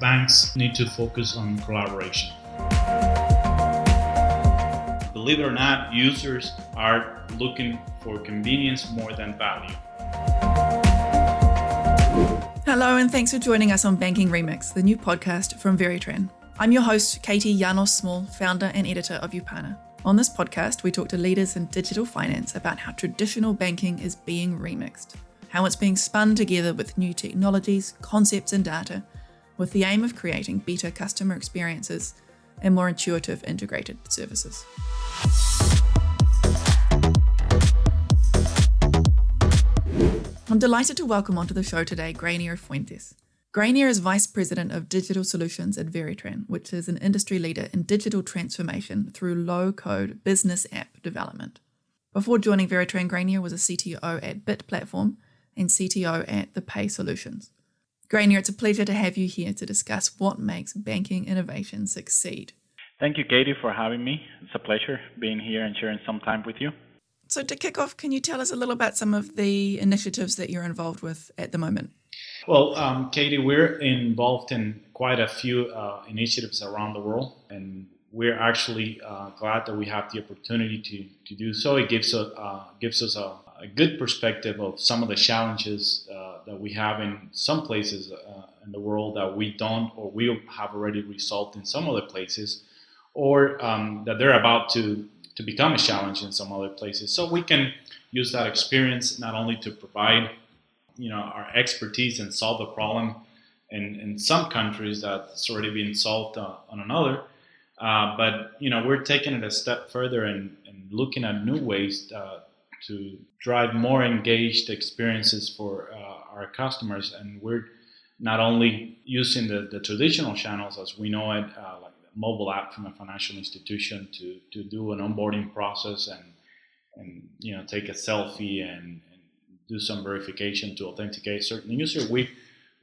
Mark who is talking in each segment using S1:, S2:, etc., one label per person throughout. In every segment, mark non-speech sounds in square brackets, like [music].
S1: banks need to focus on collaboration. Believe it or not, users are looking for convenience more than value.
S2: Hello, and thanks for joining us on Banking Remix, the new podcast from Veritran. I'm your host, Katie Janos Small, founder and editor of Upana. On this podcast, we talk to leaders in digital finance about how traditional banking is being remixed, how it's being spun together with new technologies, concepts, and data, with the aim of creating better customer experiences and more intuitive integrated services. I'm delighted to welcome onto the show today Grainier Fuentes. Grainier is Vice President of Digital Solutions at Veritran, which is an industry leader in digital transformation through low code business app development. Before joining Veritran, Grainier was a CTO at Bit Platform and CTO at The Pay Solutions. Grainier, it's a pleasure to have you here to discuss what makes banking innovation succeed.
S3: Thank you, Katie, for having me. It's a pleasure being here and sharing some time with you.
S2: So, to kick off, can you tell us a little about some of the initiatives that you're involved with at the moment?
S1: Well, um, Katie, we're involved in quite a few uh, initiatives around the world, and we're actually uh, glad that we have the opportunity to, to do so. It gives, a, uh, gives us a, a, good perspective of some of the challenges uh, that we have in some places uh, in the world that we don't or we have already resolved in some other places, or um, that they're about to to become a challenge in some other places. So we can use that experience not only to provide, you know, our expertise and solve a problem in, in some countries that's already been solved uh, on another, uh, but you know, we're taking it a step further and, and looking at new ways uh, to drive more engaged experiences for uh, our customers, and we're not only using the, the traditional channels as we know it, uh, like mobile app from a financial institution to, to do an onboarding process and and you know take a selfie and, and do some verification to authenticate certain user. We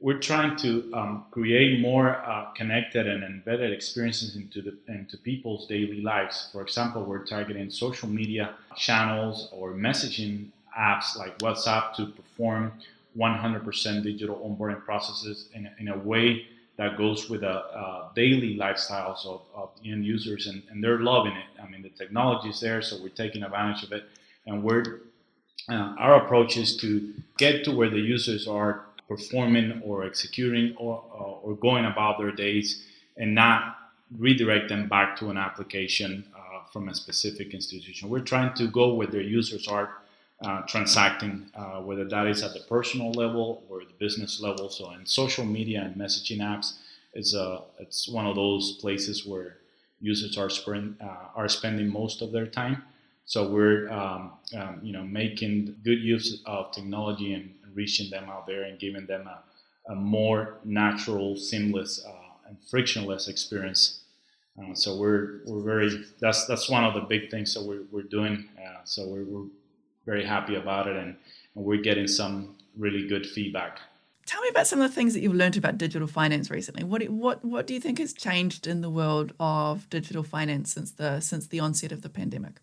S1: we're trying to um, create more uh, connected and embedded experiences into the into people's daily lives. For example, we're targeting social media channels or messaging apps like WhatsApp to perform 100% digital onboarding processes in, in a way that goes with the uh, daily lifestyles of, of end users, and, and, they're loving it. I mean, the technology is there, so we're taking advantage of it, and we're uh, our approach is to get to where the users are performing or executing or, uh, or going about their days, and not redirect them back to an application uh, from a specific institution. We're trying to go where their users are uh, transacting, uh, whether that is at the personal level or the business level. So, in social media and messaging apps, it's a uh, it's one of those places where users are spend, uh, are spending most of their time. So we're um, um, you know making good use of technology and reaching them out there and giving them a, a more natural, seamless, uh, and frictionless experience. Uh, so we're we're very that's that's one of the big things that we're, we're doing. so we're, we're very happy about it, and, and we're getting some really good feedback.
S2: Tell me about some of the things that you've learned about digital finance recently. What what what do you think has changed in the world of digital finance since the since the onset of the pandemic?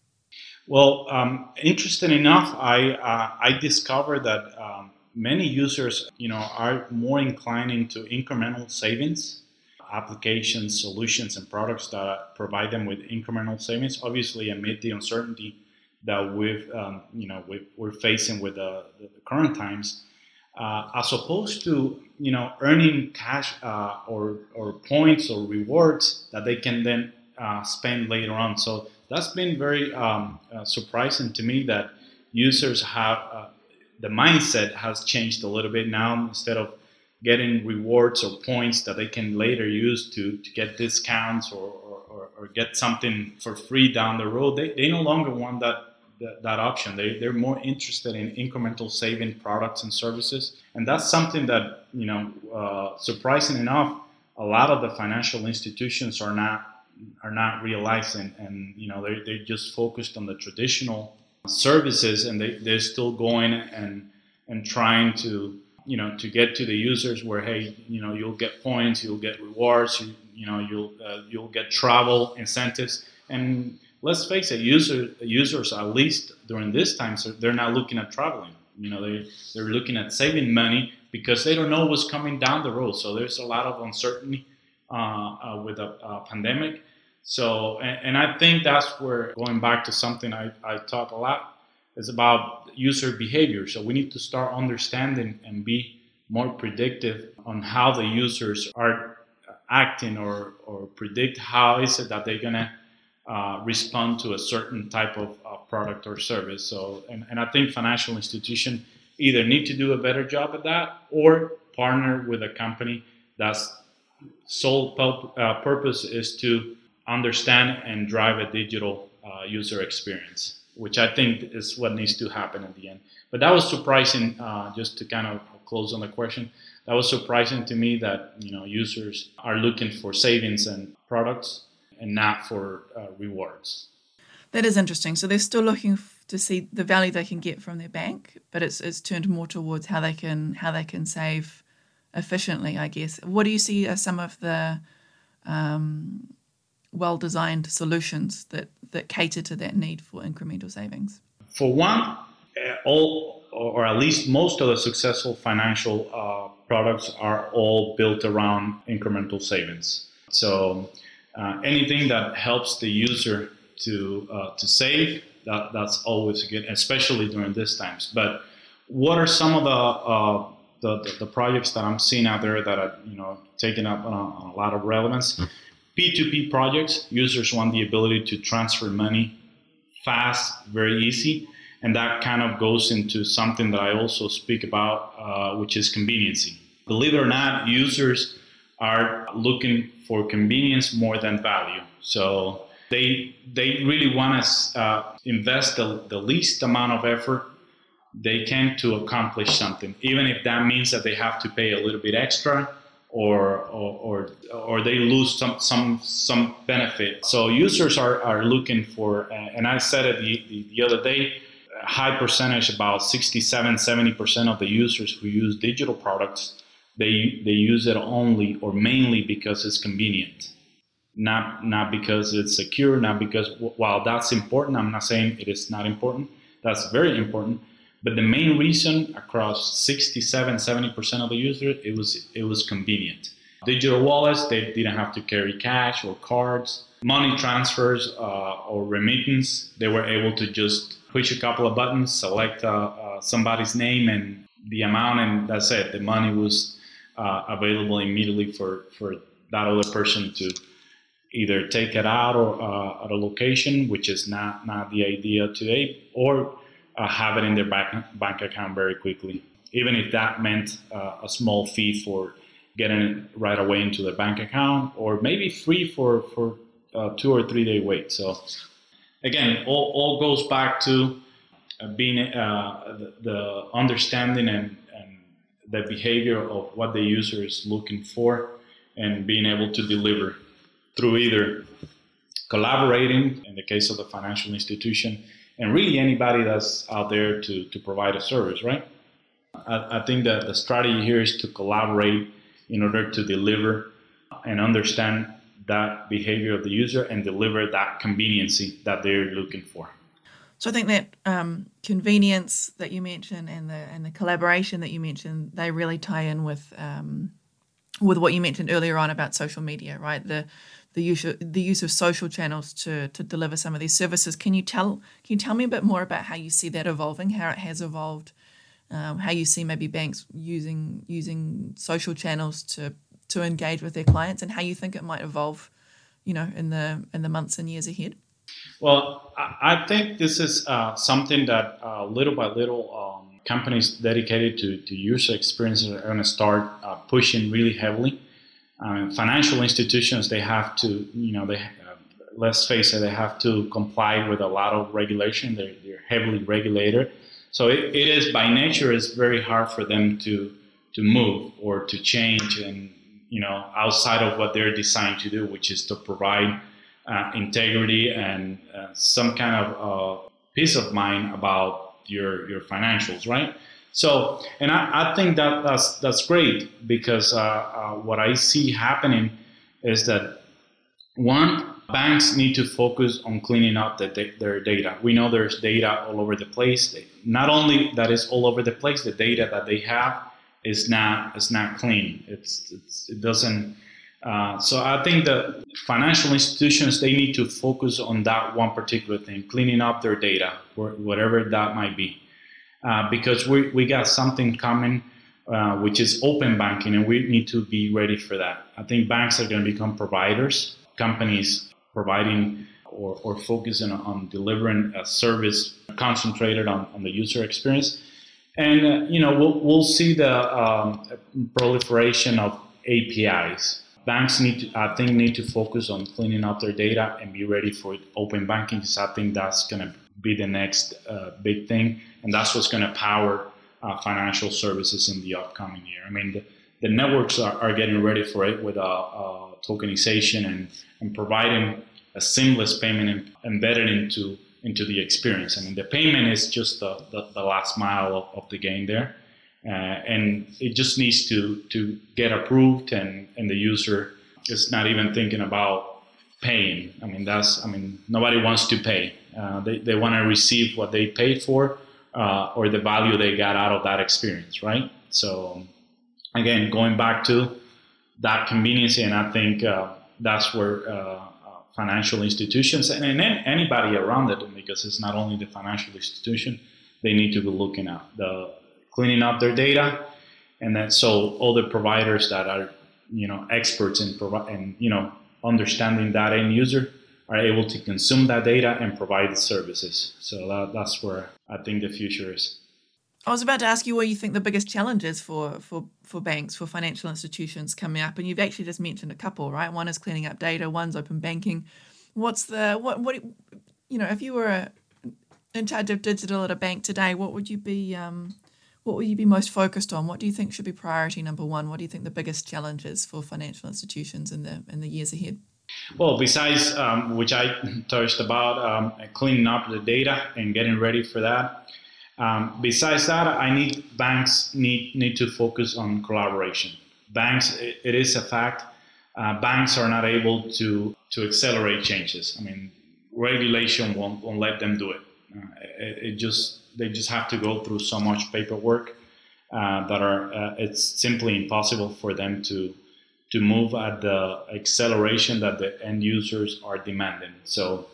S1: Well, um, interesting enough, I uh, I discovered that um, many users, you know, are more inclined into incremental savings, applications, solutions, and products that provide them with incremental savings. Obviously, amid the uncertainty that we've um, you know we are facing with the, the current times, uh, as opposed to you know earning cash uh, or or points or rewards that they can then uh, spend later on. So that's been very um, uh, surprising to me that users have uh, the mindset has changed a little bit now. Instead of getting rewards or points that they can later use to, to get discounts or, or, or, get something for free down the road, they, they no longer want that that, that option. They, they're more interested in incremental saving products and services. And that's something that, you know, uh, surprising enough, a lot of the financial institutions are not are not realizing and you know they they're just focused on the traditional services and they, they're still going and and trying to you know to get to the users where hey you know you'll get points you'll get rewards you you know you'll uh, you'll get travel incentives and let's face it, user, users, at least during this time, so they're not looking at traveling. You know, they, they're looking at saving money because they don't know what's coming down the road. So there's a lot of uncertainty uh, uh, with a, a, pandemic. So, and, and, I think that's where going back to something I, I talk a lot is about user behavior. So we need to start understanding and be more predictive on how the users are acting or, or predict how is it that they're gonna uh, respond to a certain type of uh, product or service. So, and, and I think financial institutions either need to do a better job at that or partner with a company that's sole uh, purpose is to understand and drive a digital uh, user experience, which I think is what needs to happen at the end. But that was surprising, uh, just to kind of close on the question. That was surprising to me that you know users are looking for savings and products and not for uh, rewards.
S2: That is interesting. So they're still looking to see the value they can get from their bank, but it's it's turned more towards how they can how they can save efficiently. I guess. What do you see as some of the um, well designed solutions that that cater to that need for incremental savings?
S1: For one, uh, all or at least most of the successful financial uh, products are all built around incremental savings. So uh, anything that helps the user to uh, to save that that's always good, especially during these times. But what are some of the uh, the, the, the, projects that I'm seeing out there that are you know taking up a, a lot of relevance? P2P projects. Users want the ability to transfer money fast, very easy, and that kind of goes into something that I also speak about, uh, which is conveniency. Believe it or not, users are looking for convenience more than value. So they they really want to uh, invest the, the least amount of effort they can to accomplish something, even if that means that they have to pay a little bit extra or or or, they lose some some some benefit. So users are, are looking for, and I said it the, the, the other day, high percentage, about 67, 70% of the users who use digital products, they they use it only or mainly because it's convenient not not because it's secure, not because while that's important, I'm not saying it is not important. That's very important. But the main reason across 67, 70% of the users, it was it was convenient. Digital wallets, they didn't have to carry cash or cards. Money transfers uh, or remittance, they were able to just push a couple of buttons, select uh, uh, somebody's name and the amount, and that's it. The money was uh, available immediately for, for that other person to either take it out or uh, at a location, which is not not the idea today, or uh, have it in their bank bank account very quickly, even if that meant uh, a small fee for getting it right away into their bank account, or maybe free for for uh, two or three day wait. So again, all, all goes back to uh, being uh, the, the understanding and, and the behavior of what the user is looking for and being able to deliver through either collaborating in the case of the financial institution and really anybody that's out there to, to provide a service, right? I, I think that the strategy here is to collaborate in order to deliver and understand that behavior of the user and deliver that conveniency that they're looking for.
S2: So I think that um, convenience that you mentioned and the and the collaboration that you mentioned, they really tie in with um, with what you mentioned earlier on about social media, right? The the use of, the use of social channels to to deliver some of these services. Can you tell can you tell me a bit more about how you see that evolving, how it has evolved, um, how you see maybe banks using using social channels to to engage with their clients, and how you think it might evolve, you know, in the in the months and years ahead.
S1: Well, I think this is uh, something that uh, little by little um, companies dedicated to, to user experience are going to start uh, pushing really heavily uh, financial institutions they have to you know they uh, let's face it they have to comply with a lot of regulation. They're, they're heavily regulated. So it, it is by nature it's very hard for them to to move or to change and you know outside of what they're designed to do which is to provide uh, integrity and uh, some kind of uh, peace of mind about your your financials right so, and I, I think that that's that's great because uh, uh, what I see happening is that one banks need to focus on cleaning up the, their data. We know there's data all over the place. Not only that is all over the place, the data that they have is not is not clean. It's, it's it doesn't. Uh, so I think the financial institutions they need to focus on that one particular thing, cleaning up their data, whatever that might be, uh, because we we got something coming. Uh, which is open banking, and we need to be ready for that. I think banks are going to become providers, companies providing or, or focusing on delivering a service concentrated on, on the user experience. And, uh, you know, we'll, we'll see the um, proliferation of APIs. Banks need to, I think, need to focus on cleaning up their data and be ready for open banking because I think that's going to be the next uh, big thing. And that's what's going to power uh, financial services in the upcoming year. I mean, the, the networks are, are getting ready for it with uh, uh tokenization and, and providing a seamless payment embedded into into the experience. I mean, the payment is just the, the, the last mile of, of, the game there. Uh, and it just needs to, to get approved and, and the user is not even thinking about paying. I mean, that's, I mean, nobody wants to pay. Uh, they, they want to receive what they paid for uh, or the value they got out of that experience, right? So again, going back to that convenience, and I think uh, that's where uh, financial institutions and, and anybody around it, because it's not only the financial institution, they need to be looking at the cleaning up their data, and then so all the providers that are you know experts in provi- and you know understanding that end user are able to consume that data and provide services. So that, that's where I think the future is.
S2: I was about to ask you what you think the biggest challenge is for, for, for banks, for financial institutions coming up, and you've actually just mentioned a couple, right? One is cleaning up data, one's open banking. What's the what what you know? If you were a, in charge of digital at a bank today, what would you be um, what would you be most focused on? What do you think should be priority number one? What do you think the biggest challenge is for financial institutions in the in the years ahead?
S1: Well, besides um, which I [laughs] touched about um, cleaning up the data and getting ready for that, um, besides that, I need banks need need to focus on collaboration. Banks, it, it is a fact. Uh, banks are not able to to accelerate changes. I mean, regulation won't, won't let them do it. Uh, it. it. just they just have to go through so much paperwork uh, that are uh, it's simply impossible for them to to move at the acceleration that the end users are demanding. So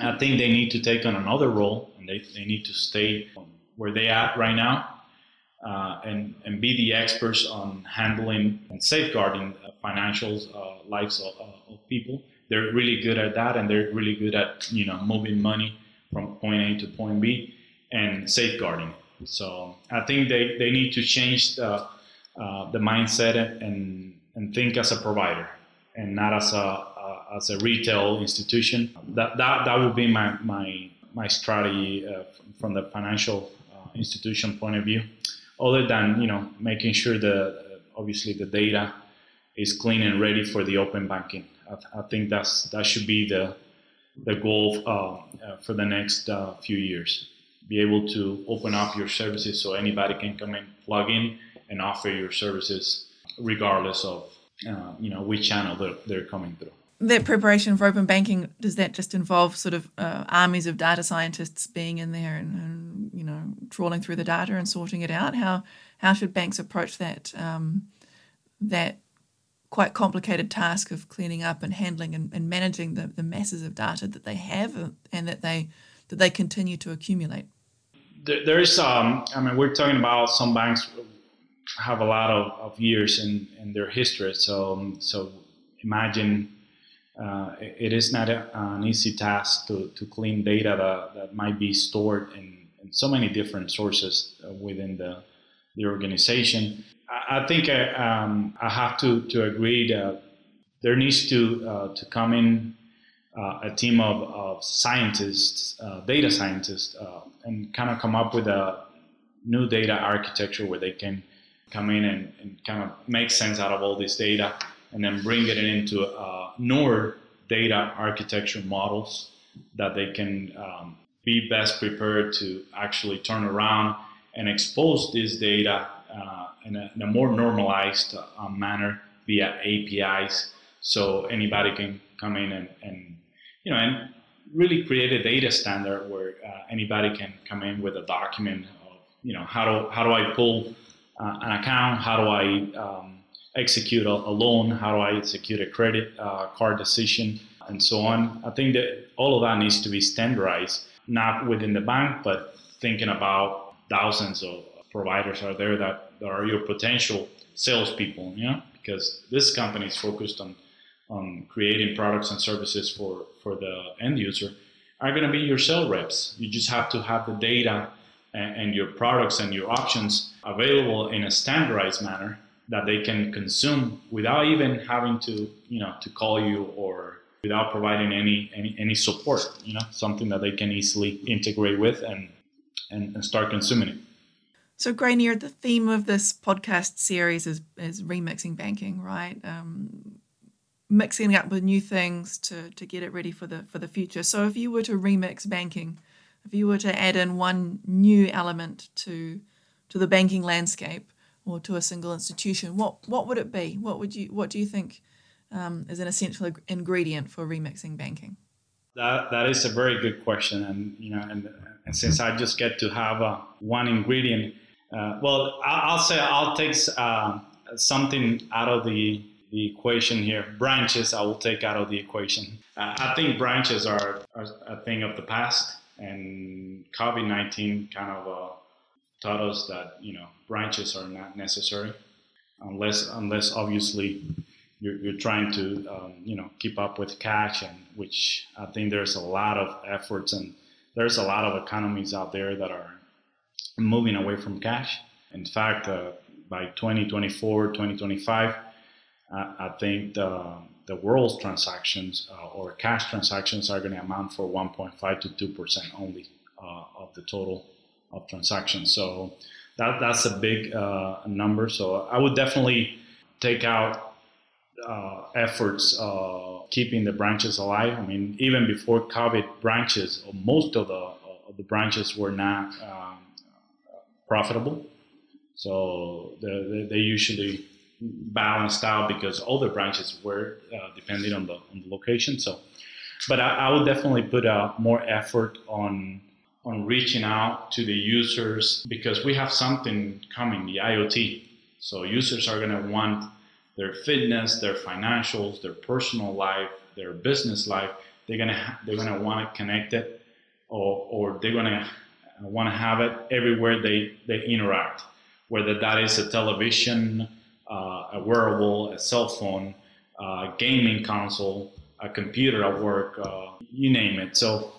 S1: I think they need to take on another role and they, they need to stay where they at right now uh, and, and be the experts on handling and safeguarding financial uh, lives of, of, people. They're really good at that and they're really good at, you know, moving money from point A to point B and safeguarding So I think they, they need to change the, uh, the mindset and, and think as a provider and not as a, as a retail institution. That that that would be my my my strategy uh, from the financial uh, institution point of view. Other than you know making sure that obviously the data is clean and ready for the open banking. I, I think that's that should be the the goal uh, uh for the next uh, few years. Be able to open up your services so anybody can come in, plug in, and offer your services regardless of uh, you know which channel they're, they're coming through.
S2: That preparation for open banking does that just involve sort of uh, armies of data scientists being in there and, and, you know trawling through the data and sorting it out? How how should banks approach that um, that quite complicated task of cleaning up and handling and, and managing the, the masses of data that they have and that they that they continue to accumulate?
S1: There, there's um i mean we're talking about some banks have a lot of, of years in, in their history so so imagine uh, it is not a, an easy task to, to clean data that, that might be stored in, in so many different sources uh, within the, the organization. I, I think I, um, I have to, to agree that there needs to, uh, to come in uh, a team of, of scientists, uh, data scientists, uh, and kind of come up with a new data architecture where they can come in and, and kind of make sense out of all this data and then bring it into uh, newer data architecture models that they can um, be best prepared to actually turn around and expose this data uh, in, a, in, a, more normalized uh, manner via APIs, so anybody can come in and, and you know and really create a data standard where uh, anybody can come in with a document of you know how do how do I pull uh, an account? How do I um, execute a, a, loan? How do I execute a credit uh, card decision? And so on. I think that all of that needs to be standardized, not within the bank, but thinking about thousands of providers are there that, that are your potential salespeople, you know, because this company is focused on on creating products and services for, for the end user are going to be your sales reps. You just have to have the data and, and your products and your options available in a standardized manner that they can consume without even having to, you know, to call you or without providing any, any, any support, you know, something that they can easily integrate with and, and, and start consuming it.
S2: So, Grainier, the theme of this podcast series is, is remixing banking, right? Um, mixing up with new things to, to get it ready for the for the future. So if you were to remix banking, if you were to add in one new element to to the banking landscape or to a single institution, what what would it be? What would you what do you think um, is an essential ingredient for remixing banking?
S1: That that is a very good question, and you know, and, and since I just get to have a one ingredient, uh, well, I'll, say I'll take uh, something out of the the equation here. Branches, I will take out of the equation. Uh, I think branches are, are, a thing of the past, and COVID 19 kind of uh, taught us that you know branches are not necessary, unless unless obviously you're, you're trying to um, you know keep up with cash, and which I think there's a lot of efforts and there's a lot of economies out there that are moving away from cash. In fact, uh, by 2024, 2025 I, think the, the world's transactions uh, or cash transactions are going to amount for 1.5 to 2 percent only uh, of the total of transactions. So that that's a big uh, number. So I would definitely take out uh, efforts uh, keeping the branches alive. I mean, even before COVID, branches, most of the of the branches were not um, profitable. So they, they usually balanced out because all the branches were uh, depending on the, on the location. So, but I, I would definitely put uh, more effort on on reaching out to the users because we have something coming, the IoT. So users are going to want their fitness, their financials, their personal life, their business life. They're gonna they're gonna want to connect it connected, or or they're gonna want to have it everywhere they they interact, whether that is a television a wearable, a cell phone, a gaming console, a computer at work, uh, you name it. So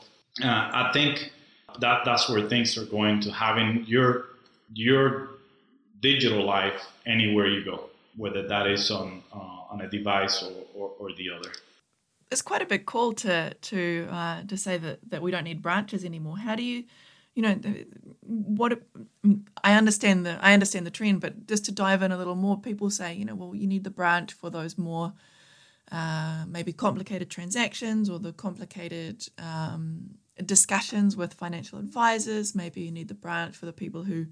S1: uh, I think that that's where things are going to having your your digital life anywhere you go, whether that is on uh, on a device or, or, or, the other.
S2: It's quite a big call to to uh, to say that that we don't need branches anymore. How do you you know what I understand the I understand the trend, but just to dive in a little more, people say you know well you need the branch for those more uh, maybe complicated transactions or the complicated um, discussions with financial advisors. Maybe you need the branch for the people who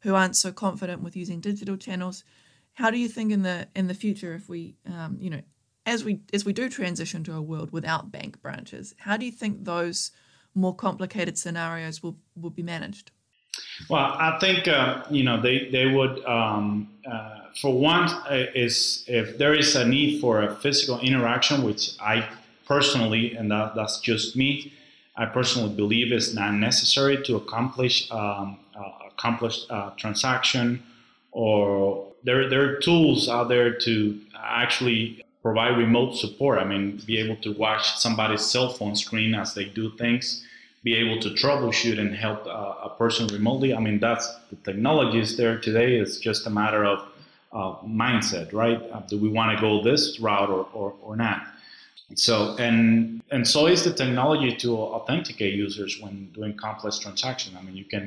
S2: who aren't so confident with using digital channels. How do you think in the in the future if we um, you know as we as we do transition to a world without bank branches, how do you think those more complicated scenarios will, will be managed?
S1: Well, I think uh, you know they they would um, uh, for one uh, is if there is a need for a physical interaction, which I personally and that, that's just me, I personally believe is not necessary to accomplish um, uh, accomplish a transaction, or there there are tools out there to actually provide remote support. I mean, be able to watch somebody's cell phone screen as they do things be able to troubleshoot and help uh, a person remotely. I mean, that's the technology is there today. It's just a matter of uh, mindset, right? Uh, do we want to go this route or, or, or not? So and and so is the technology to authenticate users when doing complex transactions. I mean, you can.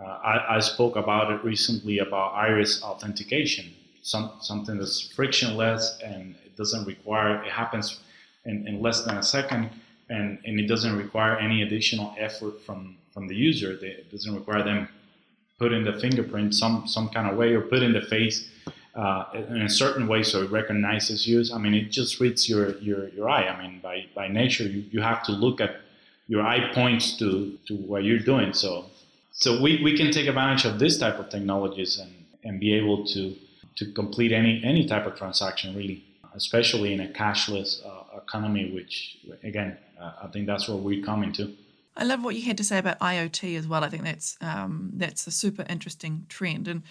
S1: Uh, I, I, spoke about it recently about iris authentication, some, something that's frictionless and it doesn't require. It happens in, in less than a second and, and it doesn't require any additional effort from, from the user. It doesn't require them put in the fingerprint some, some kind of way or put in the face uh, in a certain way so it recognizes you. I mean, it just reads your, your, your eye. I mean, by, by nature, you, you have to look at your eye points to, to what you're doing. So, so we, we can take advantage of this type of technologies and, and be able to to complete any any type of transaction really, especially in a cashless uh, economy. Which again, uh, I think that's what we're coming to.
S2: I love what you had to say about IoT as well. I think that's um, that's a super interesting trend. And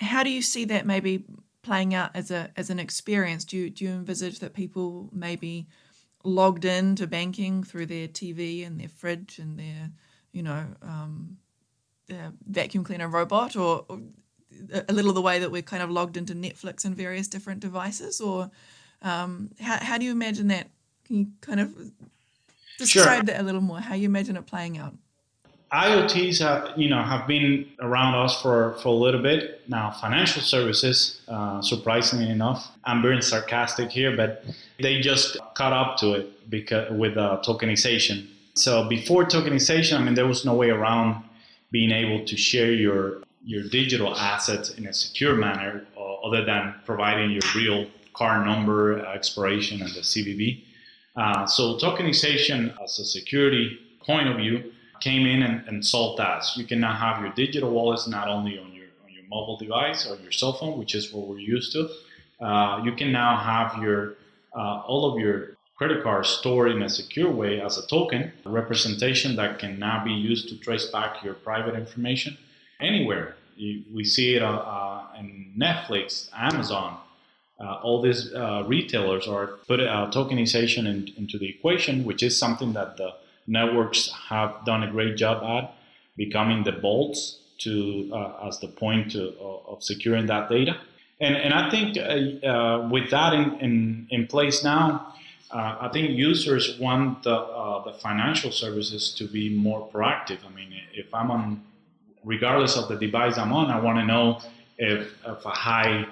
S2: how do you see that maybe playing out as a as an experience? Do you do you envisage that people maybe logged into banking through their TV and their fridge and their you know um, their vacuum cleaner robot, or, or, a little the way that we're kind of logged into Netflix and various different devices, or um, how how do you imagine that? Can you kind of describe sure. that a little more? How you imagine it playing out?
S1: IoTs have, you know, have been around us for, for a little bit now. Financial services, uh, surprisingly enough, I'm being sarcastic here, but they just caught up to it because with uh, tokenization. So before tokenization, I mean, there was no way around being able to share your your digital assets in a secure manner, uh, other than providing your real card number, uh, expiration, and the CVV. Uh, so tokenization, as a security point of view came in and, and solved that. So you can now have your digital wallets not only on your on your mobile device or your cell phone, which is what we're used to. Uh, you can now have your uh, all of your credit cards stored in a secure way as a token a representation that can now be used to trace back your private information anywhere. You, we see it uh, uh in Netflix, Amazon. Uh, all these uh, retailers are put tokenization in, into the equation, which is something that the networks have done a great job at becoming the bolts to uh, as the point to, uh, of securing that data. And, and I think uh, uh with that in, in, in place now, uh, I think users want the, uh, the financial services to be more proactive. I mean, if I'm on, regardless of the device I'm on, I want to know if, if a high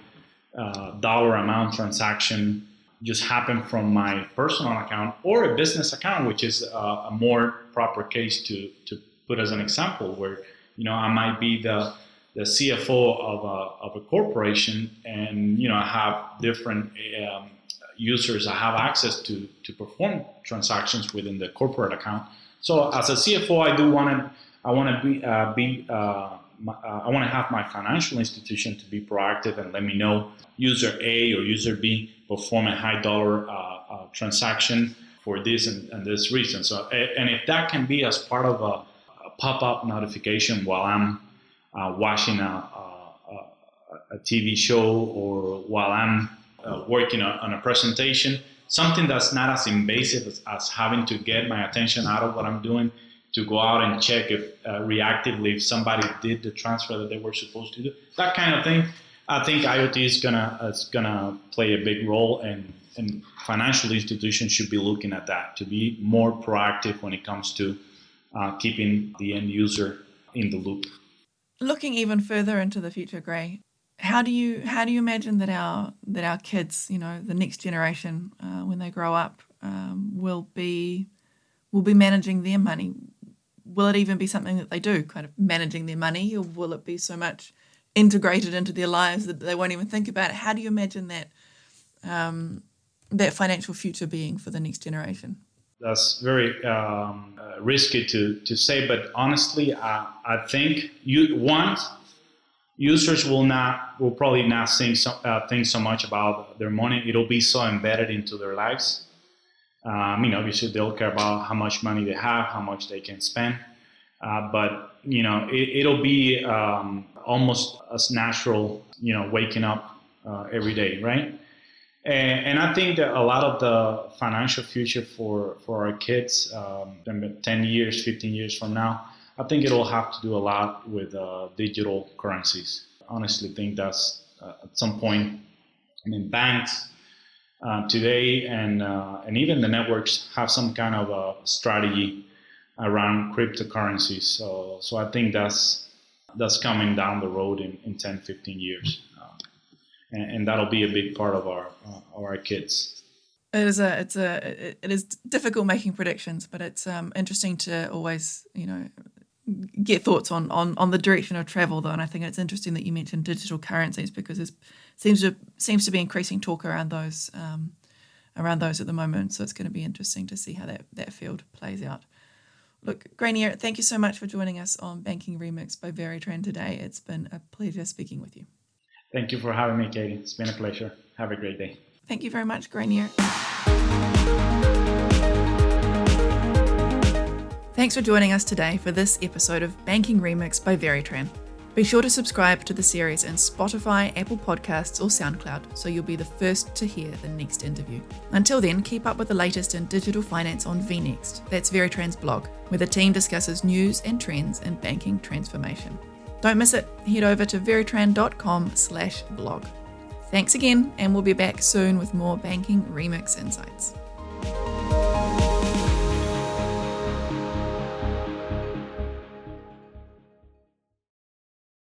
S1: dollar amount transaction just happened from my personal account or a business account, which is uh, a more proper case to, to put as an example where, you know, I might be the, the CFO of a, of a corporation and, you know, I have different um, users I have access to, to perform transactions within the corporate account. So as a CFO, I do want to, I want to be, uh, be uh, my, uh, I want to have my financial institution to be proactive and let me know user A or user B perform a high dollar uh, uh, transaction for this and, and, this reason. So, and if that can be as part of a, a pop-up notification while I'm uh, watching a, a, a, TV show or while I'm working on, on, a presentation, something that's not as invasive as, as having to get my attention out of what I'm doing to go out and check if uh, reactively if somebody did the transfer that they were supposed to do. That kind of thing. I think IoT is gonna is gonna play a big role, and and financial institutions should be looking at that to be more proactive when it comes to uh, keeping the end user in the loop.
S2: Looking even further into the future, Gray, how do you how do you imagine that our that our kids, you know, the next generation, uh, when they grow up, um, will be will be managing their money? Will it even be something that they do, kind of managing their money, or will it be so much integrated into their lives that they won't even think about it? How do you imagine that um, that financial future being for the next generation?
S1: That's very um, uh, risky to, to say, but honestly, I, I think you one users will not will probably not think so, uh, think so much about their money. It'll be so embedded into their lives I mean, obviously they'll care about how much money they have, how much they can spend, uh, but you know, it, will be um, almost as natural, you know, waking up uh, every day, right? And, and, I think that a lot of the financial future for for our kids, um, 10 years, 15 years from now, I think it'll have to do a lot with uh, digital currencies. Honestly, think that's uh, at some point. I mean, banks uh, today, and uh, and even the networks have some kind of a strategy around cryptocurrencies. So so I think that's that's coming down the road in, in 10, 15 years, uh, and, and, that'll be a big part of our uh, our kids.
S2: It is a it's a it is difficult making predictions, but it's um, interesting to always you know get thoughts on, on on the direction of travel though and i think it's interesting that you mentioned digital currencies because it seems to seems to be increasing talk around those um, around those at the moment so it's going to be interesting to see how that that field plays out Look, Grainier, thank you so much for joining us on Banking Remix by Veritran today. It's been a pleasure speaking with you.
S1: Thank you for having me, Katie. It's been a pleasure. Have a great day.
S2: Thank you very much, Grainier. Thanks for joining us today for this episode of Banking Remix by Veritran. Be sure to subscribe to the series in Spotify, Apple Podcasts, or SoundCloud so you'll be the first to hear the next interview. Until then, keep up with the latest in digital finance on VNext. That's Veritran's blog, where the team discusses news and trends in banking transformation. Don't miss it. Head over to veritran.com/blog. Thanks again, and we'll be back soon with more banking remix insights.